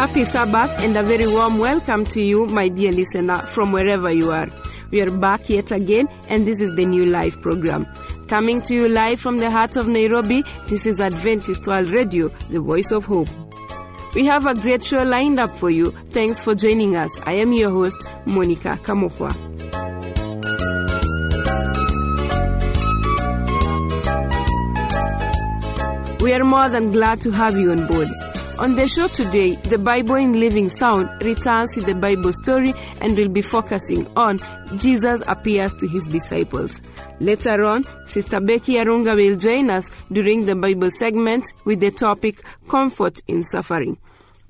Happy Sabbath and a very warm welcome to you, my dear listener, from wherever you are. We are back yet again, and this is the new live program. Coming to you live from the heart of Nairobi, this is Adventist World Radio, the voice of hope. We have a great show lined up for you. Thanks for joining us. I am your host, Monica Kamokwa. We are more than glad to have you on board. On the show today, the Bible in Living Sound returns with the Bible story and will be focusing on Jesus appears to his disciples. Later on, Sister Becky Arunga will join us during the Bible segment with the topic Comfort in Suffering.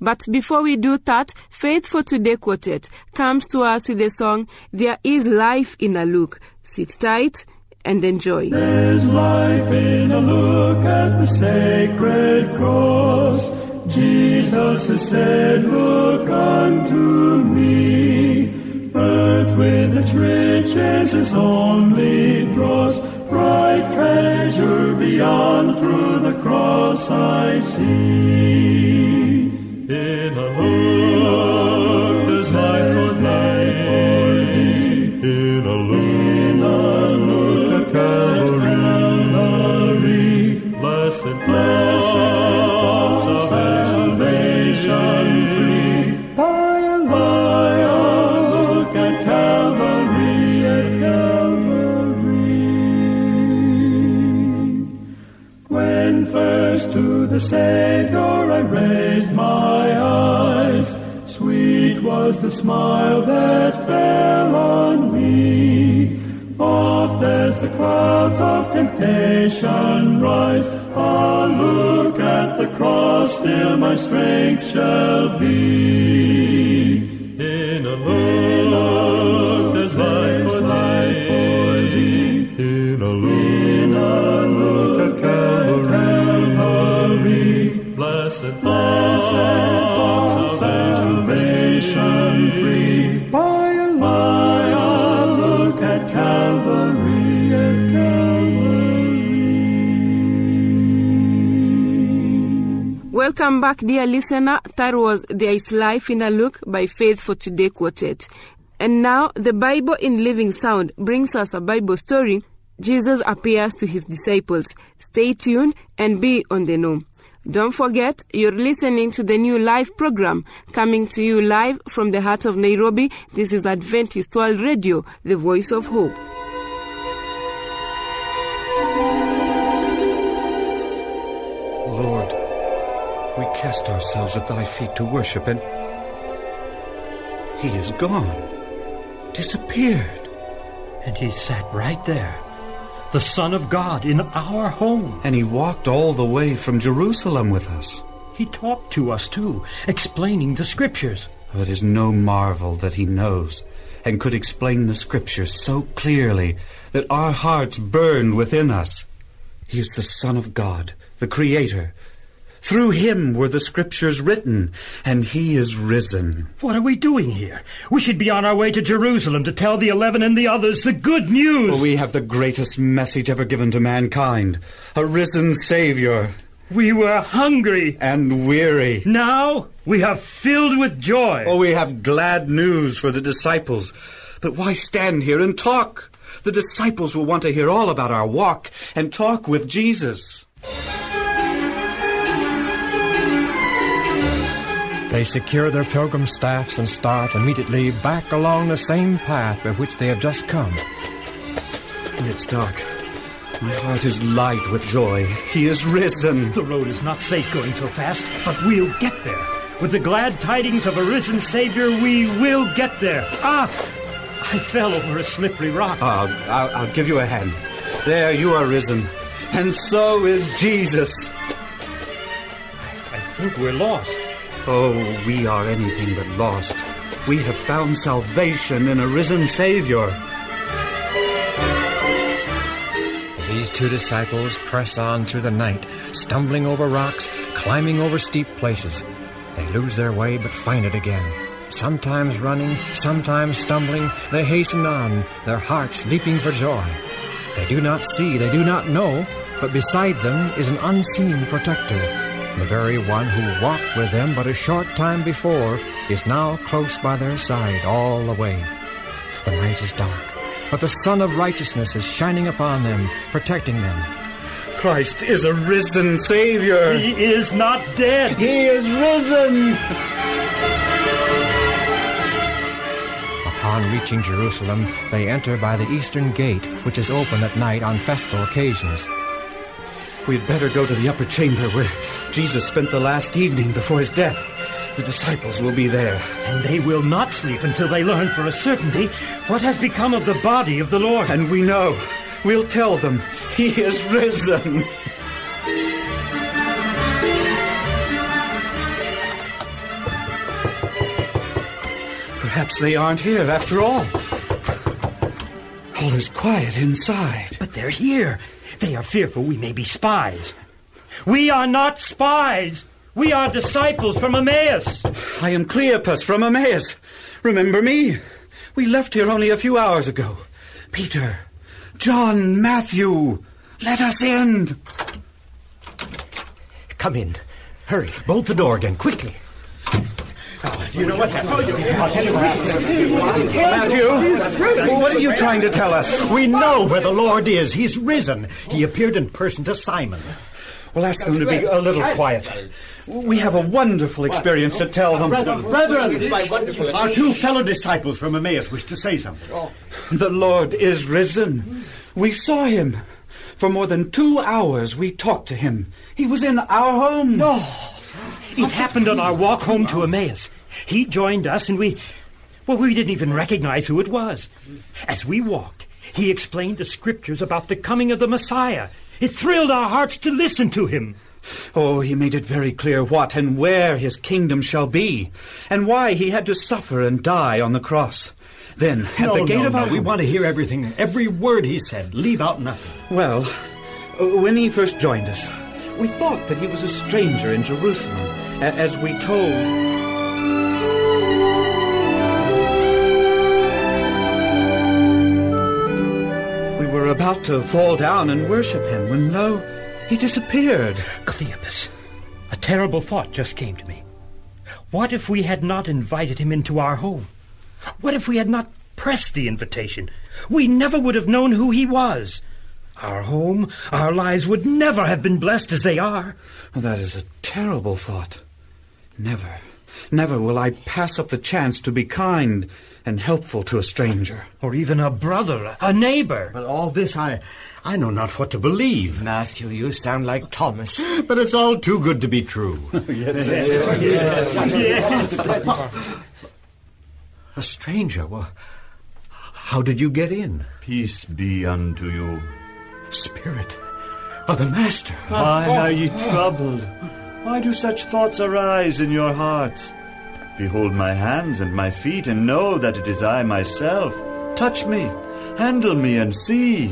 But before we do that, Faith for Today Quartet comes to us with the song There is Life in a Look. Sit tight and enjoy. There's life in a look at the sacred cross. Jesus has said, Look unto me. Earth with its riches is only dross. Bright treasure beyond through the cross I see. In a look, there's life for thee. In a look, in a look at Calvary. Blessed, blessed of salvation the Savior I raised my eyes, sweet was the smile that fell on me. Oft as the clouds of temptation rise, a look at the cross, still my strength shall be. Welcome back, dear listener. That was There is Life in a Look by Faith for Today Quartet. And now, the Bible in Living Sound brings us a Bible story. Jesus appears to his disciples. Stay tuned and be on the know. Don't forget, you're listening to the new live program coming to you live from the heart of Nairobi. This is Adventist World Radio, the voice of hope. We cast ourselves at thy feet to worship, and he is gone, disappeared. And he sat right there, the Son of God in our home. And he walked all the way from Jerusalem with us. He talked to us too, explaining the scriptures. It is no marvel that he knows and could explain the scriptures so clearly that our hearts burned within us. He is the Son of God, the Creator. Through him were the scriptures written, and he is risen. What are we doing here? We should be on our way to Jerusalem to tell the eleven and the others the good news. For we have the greatest message ever given to mankind a risen Savior we were hungry. and weary. Now we are filled with joy. Oh, we have glad news for the disciples. But why stand here and talk? The disciples will want to hear all about our walk and talk with Jesus. They secure their pilgrim staffs and start immediately back along the same path by which they have just come. It's dark. My heart is light with joy. He is risen. The road is not safe going so fast, but we'll get there. With the glad tidings of a risen Savior, we will get there. Ah! I fell over a slippery rock. I'll, I'll, I'll give you a hand. There, you are risen. And so is Jesus. I think we're lost. Oh, we are anything but lost. We have found salvation in a risen Savior. These two disciples press on through the night, stumbling over rocks, climbing over steep places. They lose their way but find it again. Sometimes running, sometimes stumbling, they hasten on, their hearts leaping for joy. They do not see, they do not know, but beside them is an unseen protector. The very one who walked with them but a short time before is now close by their side all the way. The night is dark, but the sun of righteousness is shining upon them, protecting them. Christ is a risen Savior. He is not dead. He is risen. Upon reaching Jerusalem, they enter by the eastern gate, which is open at night on festal occasions. We'd better go to the upper chamber where Jesus spent the last evening before his death. The disciples will be there. And they will not sleep until they learn for a certainty what has become of the body of the Lord. And we know. We'll tell them he is risen. Perhaps they aren't here after all. All is quiet inside. But they're here. They are fearful we may be spies. We are not spies. We are disciples from Emmaus. I am Cleopas from Emmaus. Remember me? We left here only a few hours ago. Peter, John, Matthew, let us in. Come in. Hurry, bolt the door again, quickly. You know what's oh, Matthew, what are you trying to tell us? We know where the Lord is. He's risen. He appeared in person to Simon. We'll ask them to be a little quiet. We have a wonderful experience to tell them. Brethren, brethren, our two fellow disciples from Emmaus wish to say something. The Lord is risen. We saw him. For more than two hours we talked to him. He was in our home. No. It happened on our walk home to Emmaus. He joined us and we. Well, we didn't even recognize who it was. As we walked, he explained the scriptures about the coming of the Messiah. It thrilled our hearts to listen to him. Oh, he made it very clear what and where his kingdom shall be, and why he had to suffer and die on the cross. Then, at no, the gate no, of no. our we want to hear everything, every word he said. Leave out nothing. Well, uh, when he first joined us, we thought that he was a stranger in Jerusalem, as we told. Were about to fall down and worship him when lo, he disappeared. Cleopas, a terrible thought just came to me. What if we had not invited him into our home? What if we had not pressed the invitation? We never would have known who he was. Our home, our lives would never have been blessed as they are. Well, that is a terrible thought. Never, never will I pass up the chance to be kind and helpful to a stranger. Or even a brother, a neighbor. But all this, I, I know not what to believe. Matthew, you sound like Thomas. But it's all too good to be true. Yes, yes, yes, A stranger? Well, how did you get in? Peace be unto you. Spirit of the Master. Why are ye troubled? Why do such thoughts arise in your hearts? Behold my hands and my feet, and know that it is I myself. Touch me, handle me, and see.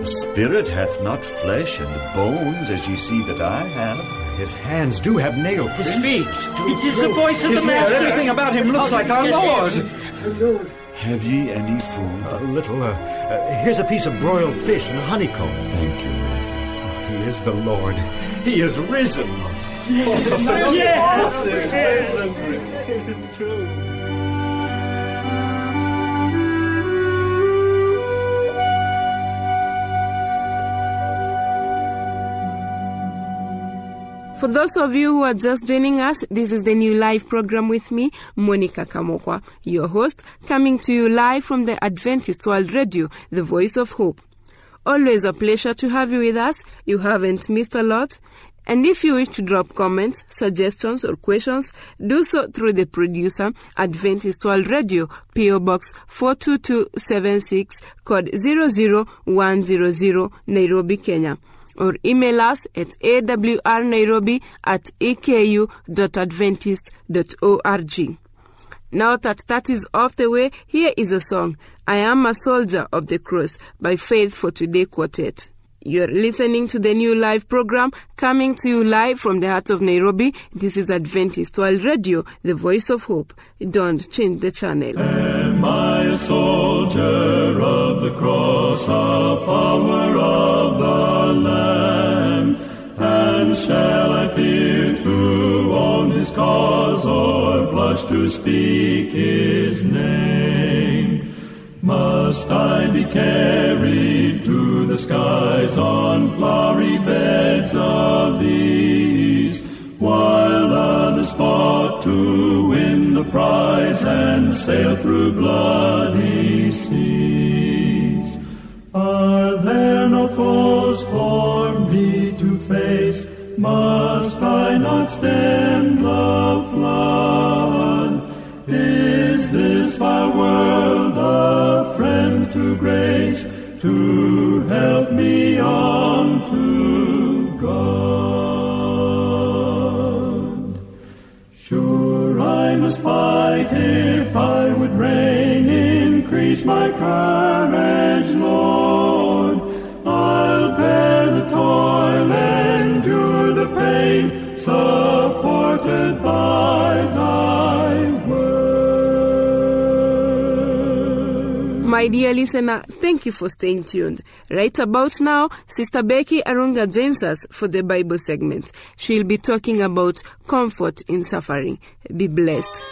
The spirit hath not flesh and bones, as ye see that I have. His hands do have nail prints. feet. It is the voice of the Isn't there Master. anything about him looks like our Lord? Have ye any food? A little. Uh, uh, here's a piece of broiled fish and a honeycomb. Thank you, Matthew. He is the Lord. He is risen. yes. Yes. It's true. For those of you who are just joining us, this is the new live program with me, Monica Kamokwa, your host, coming to you live from the Adventist World Radio, the voice of hope. Always a pleasure to have you with us. You haven't missed a lot. And if you wish to drop comments, suggestions, or questions, do so through the producer, Adventist World Radio, PO Box 42276, code 00100, Nairobi, Kenya. Or email us at awrnairobi at eku.adventist.org. Now that that is off the way, here is a song, I Am a Soldier of the Cross by Faith for Today Quartet. You're listening to the new live program coming to you live from the heart of Nairobi. This is Adventist World Radio, the voice of hope. Don't change the channel. Am I a soldier of the cross, a follower of the Lamb? And shall I fear to own his cause or blush to speak his name. Must I be carried to the skies on flowery beds of ease, while others fought to win the prize and sail through bloody seas? Are there no foes My courage, Lord. I'll bear the toil, endure the pain, supported by thy word. My dear listener, thank you for staying tuned. Right about now, Sister Becky Arunga joins us for the Bible segment. She'll be talking about comfort in suffering. Be blessed.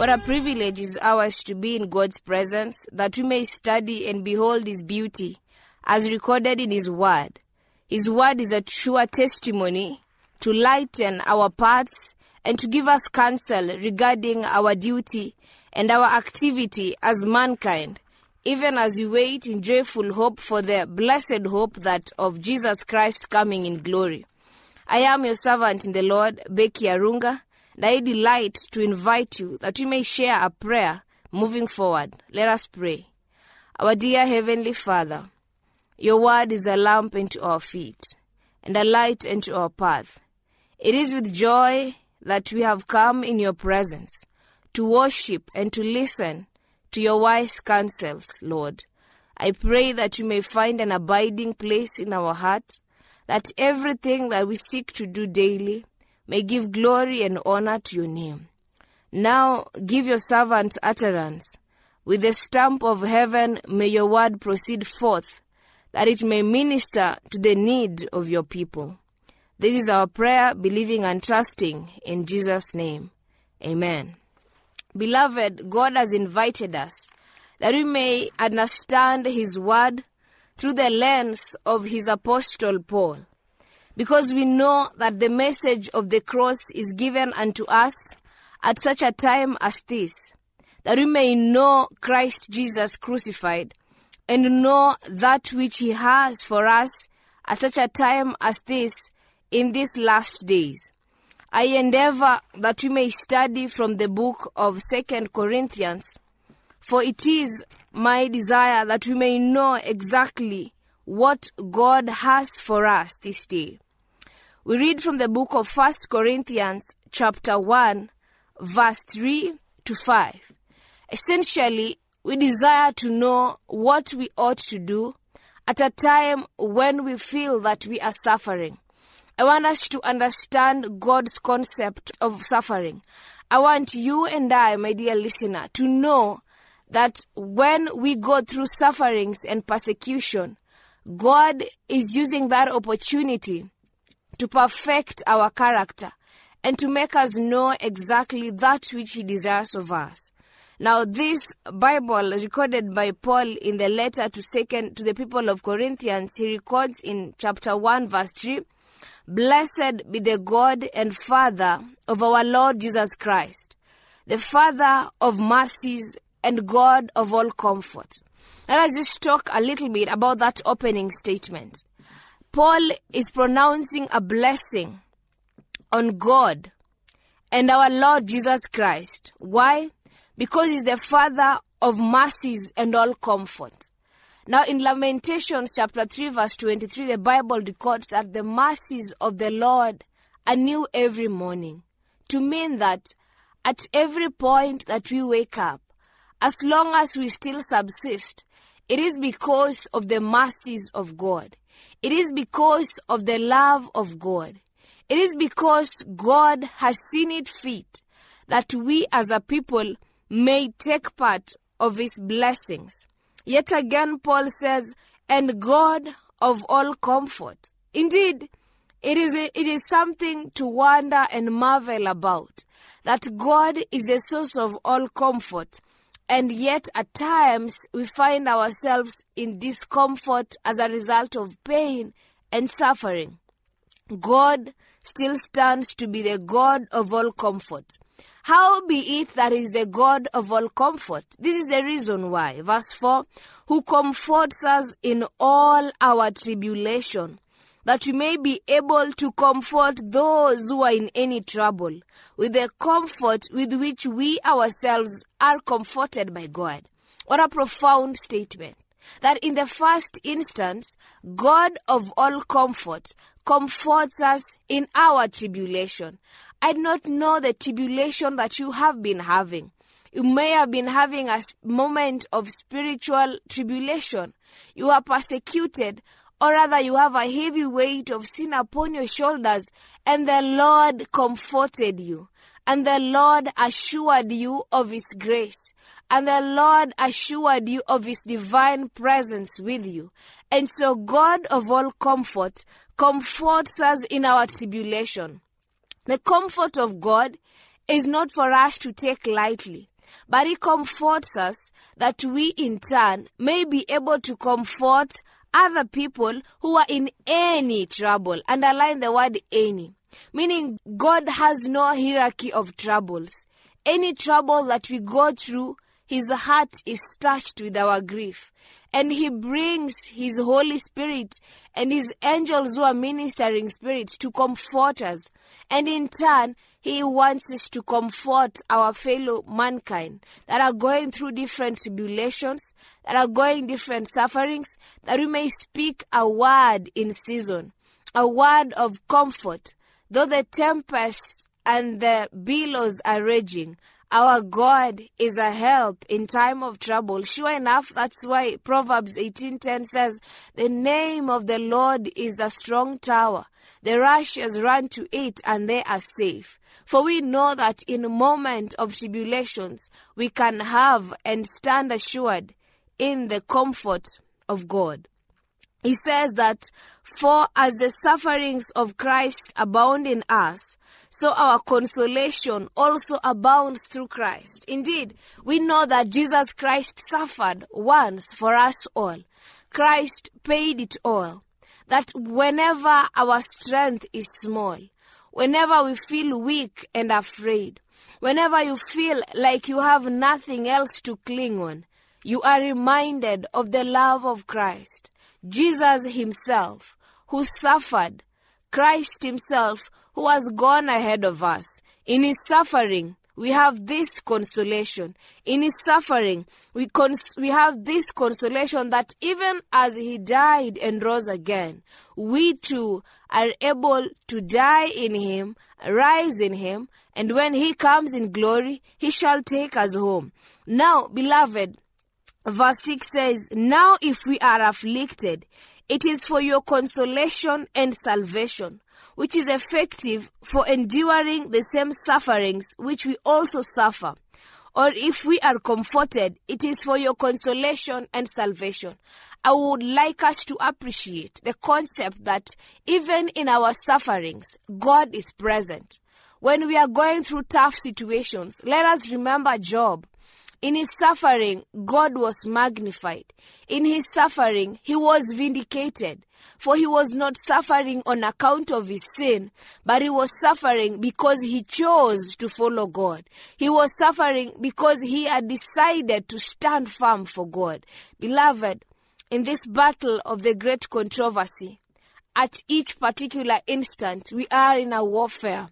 What a privilege is ours to be in God's presence, that we may study and behold His beauty, as recorded in His Word. His Word is a sure testimony to lighten our paths and to give us counsel regarding our duty and our activity as mankind, even as we wait in joyful hope for the blessed hope that of Jesus Christ coming in glory. I am your servant in the Lord, Becky Arunga, I delight to invite you that we may share a prayer moving forward. Let us pray. Our dear Heavenly Father, your word is a lamp unto our feet and a light unto our path. It is with joy that we have come in your presence to worship and to listen to your wise counsels, Lord. I pray that you may find an abiding place in our heart, that everything that we seek to do daily may give glory and honor to your name. Now give your servant utterance. With the stamp of heaven, may your word proceed forth, that it may minister to the need of your people. This is our prayer, believing and trusting in Jesus' name. Amen. Beloved, God has invited us that we may understand His word through the lens of His Apostle Paul because we know that the message of the cross is given unto us at such a time as this, that we may know Christ Jesus crucified and know that which he has for us at such a time as this in these last days. I endeavor that we may study from the book of Second Corinthians, for it is my desire that we may know exactly what God has for us this day. We read from the book of First Corinthians chapter 1 verse 3 to 5. Essentially, we desire to know what we ought to do at a time when we feel that we are suffering. I want us to understand God's concept of suffering. I want you and I, my dear listener, to know that when we go through sufferings and persecution, God is using that opportunity to perfect our character and to make us know exactly that which He desires of us. Now, this Bible recorded by Paul in the letter to second to the people of Corinthians, he records in chapter 1, verse 3 Blessed be the God and Father of our Lord Jesus Christ, the Father of mercies and God of all comfort. Let us just talk a little bit about that opening statement. Paul is pronouncing a blessing on God and our Lord Jesus Christ. Why? Because he's the Father of mercies and all comfort. Now, in Lamentations chapter 3, verse 23, the Bible records that the mercies of the Lord are new every morning. To mean that at every point that we wake up, as long as we still subsist, it is because of the mercies of God. It is because of the love of God. It is because God has seen it fit that we as a people may take part of his blessings. Yet again, Paul says, and God of all comfort. Indeed, it is, a, it is something to wonder and marvel about that God is the source of all comfort, and yet at times we find ourselves in discomfort as a result of pain and suffering. God still stands to be the God of all comfort. How be it that is the God of all comfort? This is the reason why. Verse 4 Who comforts us in all our tribulation, that we may be able to comfort those who are in any trouble, with the comfort with which we ourselves are comforted by God. What a profound statement that in the first instance, God of all comfort comforts us in our tribulation. I do not know the tribulation that you have been having. You may have been having a moment of spiritual tribulation. You are persecuted, or rather, you have a heavy weight of sin upon your shoulders, and the Lord comforted you. And the Lord assured you of His grace. And the Lord assured you of His divine presence with you. And so, God of all comfort comforts us in our tribulation. The comfort of God is not for us to take lightly, but He comforts us that we in turn may be able to comfort other people who are in any trouble. Underline the word any meaning God has no hierarchy of troubles. Any trouble that we go through, His heart is touched with our grief. And He brings His Holy Spirit and His angels who are ministering spirits to comfort us. And in turn, He wants us to comfort our fellow mankind that are going through different tribulations, that are going different sufferings, that we may speak a word in season, a word of comfort, Though the tempest and the billows are raging, our God is a help in time of trouble. Sure enough, that's why Proverbs 18:10 says, "The name of the Lord is a strong tower. The righteous run to it and they are safe." For we know that in moment of tribulations, we can have and stand assured in the comfort of God he says that for as the sufferings of Christ abound in us, so our consolation also abounds through Christ. Indeed, we know that Jesus Christ suffered once for us all. Christ paid it all. That whenever our strength is small, whenever we feel weak and afraid, whenever you feel like you have nothing else to cling on, you are reminded of the love of Christ Jesus himself, who suffered, Christ himself, who has gone ahead of us. In his suffering, we have this consolation. In his suffering, we, cons- we have this consolation that even as he died and rose again, we too are able to die in him, rise in him, and when he comes in glory, he shall take us home. Now, beloved, Verse 6 says, Now if we are afflicted, it is for your consolation and salvation, which is effective for enduring the same sufferings which we also suffer. Or if we are comforted, it is for your consolation and salvation. I would like us to appreciate the concept that even in our sufferings, God is present. When we are going through tough situations, let us remember Job. In his suffering, God was magnified. In his suffering, he was vindicated. For he was not suffering on account of his sin, but he was suffering because he chose to follow God. He was suffering because he had decided to stand firm for God. Beloved, in this battle of the great controversy, at each particular instant, we are in a warfare.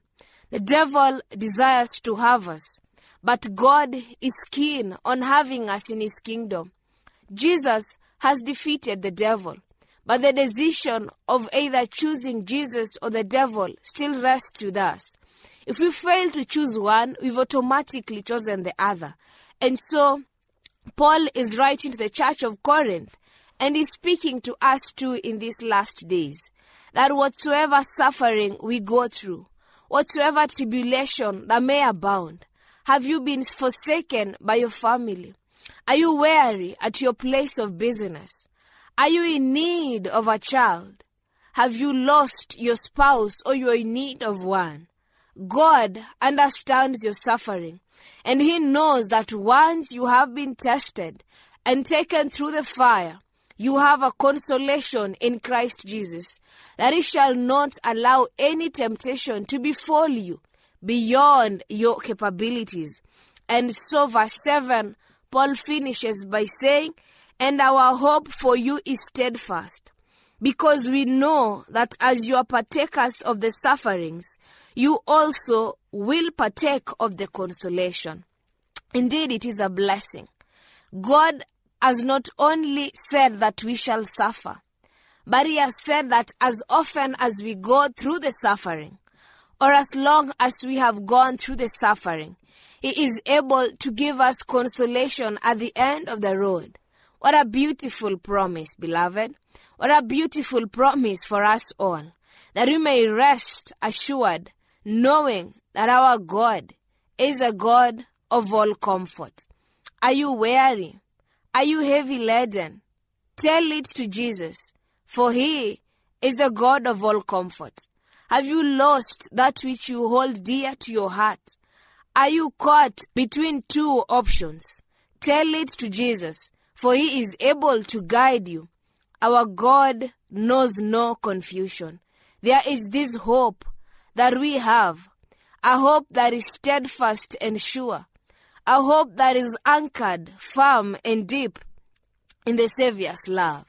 The devil desires to have us. But God is keen on having us in His kingdom. Jesus has defeated the devil, but the decision of either choosing Jesus or the devil still rests with us. If we fail to choose one, we've automatically chosen the other. And so, Paul is writing to the church of Corinth, and is speaking to us too in these last days that whatsoever suffering we go through, whatsoever tribulation that may abound, have you been forsaken by your family? Are you weary at your place of business? Are you in need of a child? Have you lost your spouse or you are in need of one? God understands your suffering and He knows that once you have been tested and taken through the fire, you have a consolation in Christ Jesus, that He shall not allow any temptation to befall you beyond your capabilities. And so, verse 7, Paul finishes by saying, And our hope for you is steadfast, because we know that as you are partakers of the sufferings, you also will partake of the consolation. Indeed, it is a blessing. God has not only said that we shall suffer, but He has said that as often as we go through the suffering, or as long as we have gone through the suffering, He is able to give us consolation at the end of the road. What a beautiful promise, beloved. What a beautiful promise for us all, that we may rest assured, knowing that our God is a God of all comfort. Are you weary? Are you heavy laden? Tell it to Jesus, for He is the God of all comfort. Have you lost that which you hold dear to your heart? Are you caught between two options? Tell it to Jesus, for He is able to guide you. Our God knows no confusion. There is this hope that we have, a hope that is steadfast and sure, a hope that is anchored firm and deep in the Savior's love.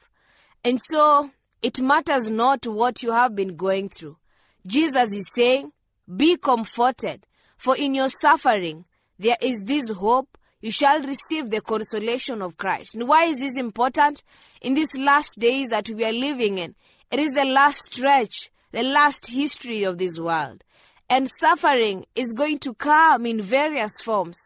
And so it matters not what you have been going through. Jesus is saying, Be comforted, for in your suffering there is this hope you shall receive the consolation of Christ. And why is this important? In these last days that we are living in, it is the last stretch, the last history of this world. And suffering is going to come in various forms.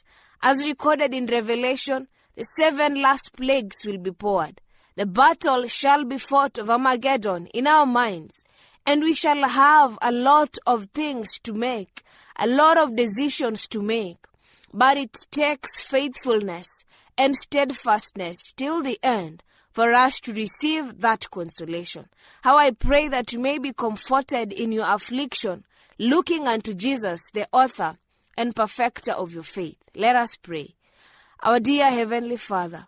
As recorded in Revelation, the seven last plagues will be poured. The battle shall be fought of Armageddon in our minds, and we shall have a lot of things to make, a lot of decisions to make. But it takes faithfulness and steadfastness till the end for us to receive that consolation. How I pray that you may be comforted in your affliction, looking unto Jesus, the author and perfecter of your faith. Let us pray. Our dear Heavenly Father,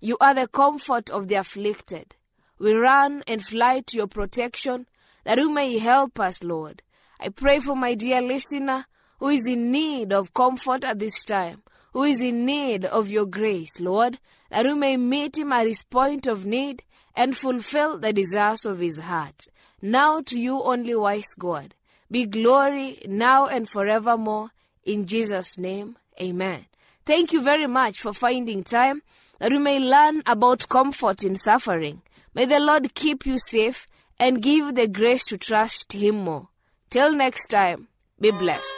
you are the comfort of the afflicted. We run and fly to your protection that you may help us, Lord. I pray for my dear listener who is in need of comfort at this time, who is in need of your grace, Lord, that you may meet him at his point of need and fulfill the desires of his heart. Now to you only wise God, be glory now and forevermore. In Jesus' name, amen. Thank you very much for finding time that we may learn about comfort in suffering. May the Lord keep you safe and give the grace to trust Him more. Till next time, be blessed.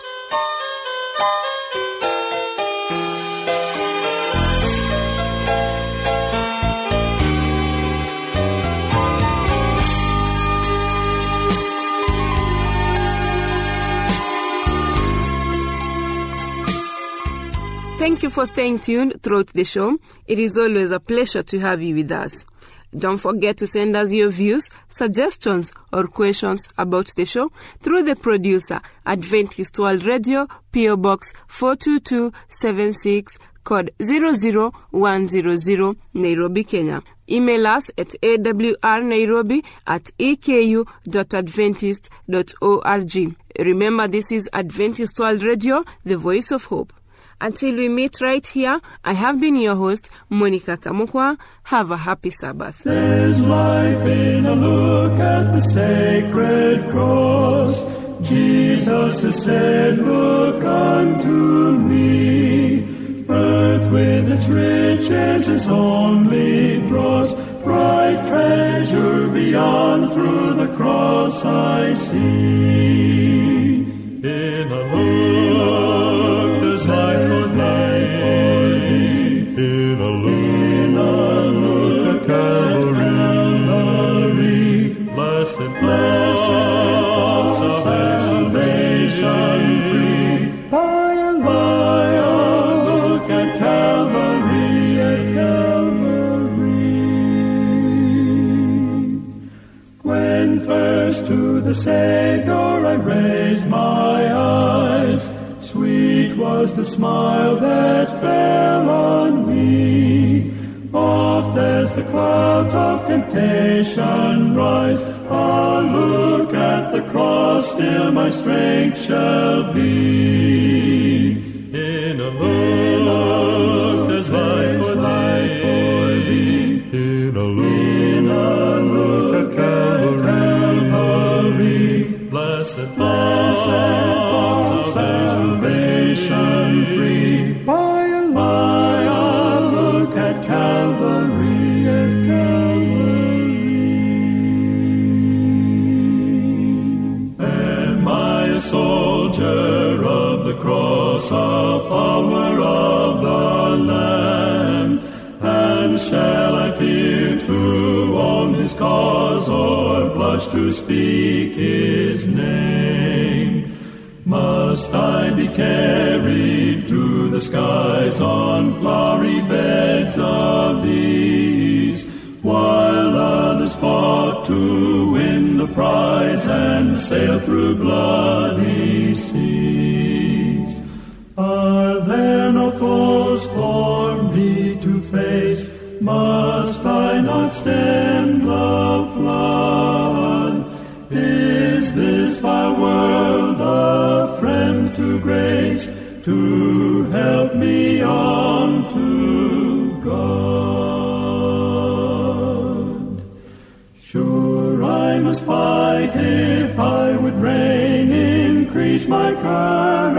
Thank you for staying tuned throughout the show. It is always a pleasure to have you with us. Don't forget to send us your views, suggestions, or questions about the show through the producer, Adventist World Radio, PO Box 42276, code 00100, Nairobi, Kenya. Email us at awrnairobi at eku.adventist.org. Remember, this is Adventist World Radio, the voice of hope. Until we meet right here, I have been your host, Monica Kamukwa. Have a happy Sabbath. There's life in a look at the sacred cross. Jesus has said, Look unto me. Earth with its riches is only dross. Bright treasure beyond through the cross I see. In a look, there's life Calvary, blessed, blessed thoughts of salvation free. By and by, I look at Calvary, at Calvary. When first to the Savior I raised my eyes, sweet was the smile that fell on me. Oft as the clouds of temptation rise, I'll look at the cross Still, my strength shall be. In a moment. to speak his name? Must I be carried to the skies on flowery beds of these, while others fought to win the prize and sail through blood? my crown.